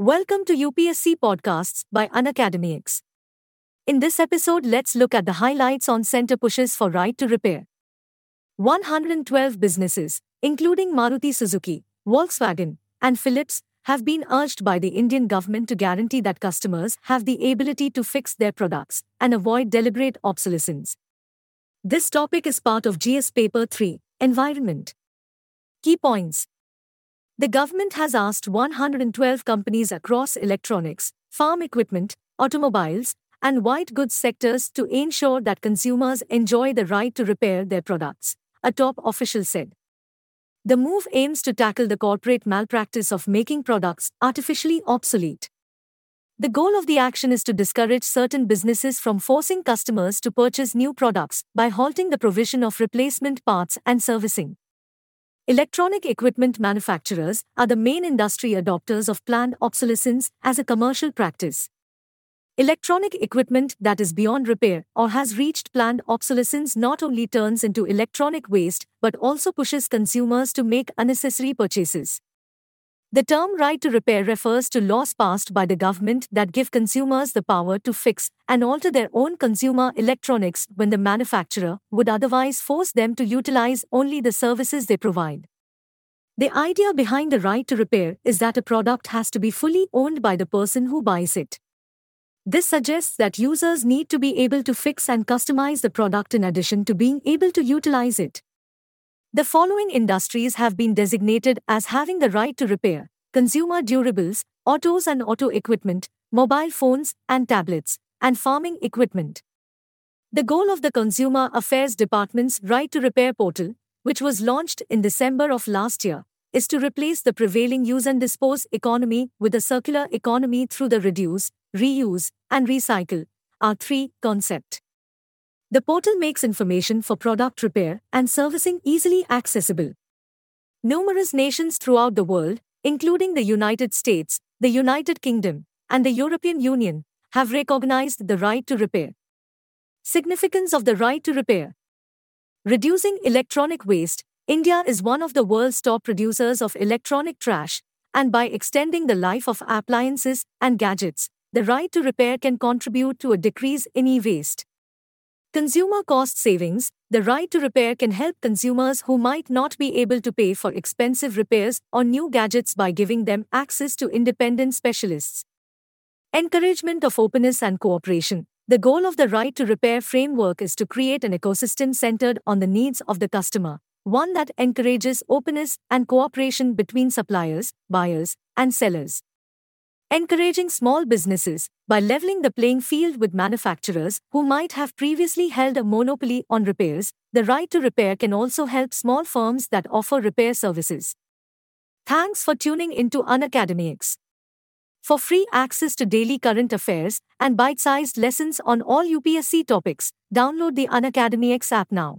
Welcome to UPSC Podcasts by Unacademy In this episode, let's look at the highlights on center pushes for right to repair. 112 businesses, including Maruti Suzuki, Volkswagen, and Philips, have been urged by the Indian government to guarantee that customers have the ability to fix their products and avoid deliberate obsolescence. This topic is part of GS Paper 3 Environment. Key points The government has asked 112 companies across electronics, farm equipment, automobiles, and white goods sectors to ensure that consumers enjoy the right to repair their products, a top official said. The move aims to tackle the corporate malpractice of making products artificially obsolete. The goal of the action is to discourage certain businesses from forcing customers to purchase new products by halting the provision of replacement parts and servicing. Electronic equipment manufacturers are the main industry adopters of planned obsolescence as a commercial practice. Electronic equipment that is beyond repair or has reached planned obsolescence not only turns into electronic waste but also pushes consumers to make unnecessary purchases. The term right to repair refers to laws passed by the government that give consumers the power to fix and alter their own consumer electronics when the manufacturer would otherwise force them to utilize only the services they provide. The idea behind the right to repair is that a product has to be fully owned by the person who buys it. This suggests that users need to be able to fix and customize the product in addition to being able to utilize it. The following industries have been designated as having the right to repair consumer durables, autos and auto equipment, mobile phones and tablets, and farming equipment. The goal of the Consumer Affairs Department's Right to Repair portal, which was launched in December of last year, is to replace the prevailing use and dispose economy with a circular economy through the reduce, reuse, and recycle, R3 concept. The portal makes information for product repair and servicing easily accessible. Numerous nations throughout the world, including the United States, the United Kingdom, and the European Union, have recognized the right to repair. Significance of the right to repair Reducing electronic waste, India is one of the world's top producers of electronic trash, and by extending the life of appliances and gadgets, the right to repair can contribute to a decrease in e waste. Consumer cost savings The right to repair can help consumers who might not be able to pay for expensive repairs or new gadgets by giving them access to independent specialists. Encouragement of openness and cooperation. The goal of the right to repair framework is to create an ecosystem centered on the needs of the customer, one that encourages openness and cooperation between suppliers, buyers, and sellers. Encouraging small businesses by leveling the playing field with manufacturers who might have previously held a monopoly on repairs, the right to repair can also help small firms that offer repair services. Thanks for tuning into Unacademy. For free access to daily current affairs and bite sized lessons on all UPSC topics, download the Unacademy app now.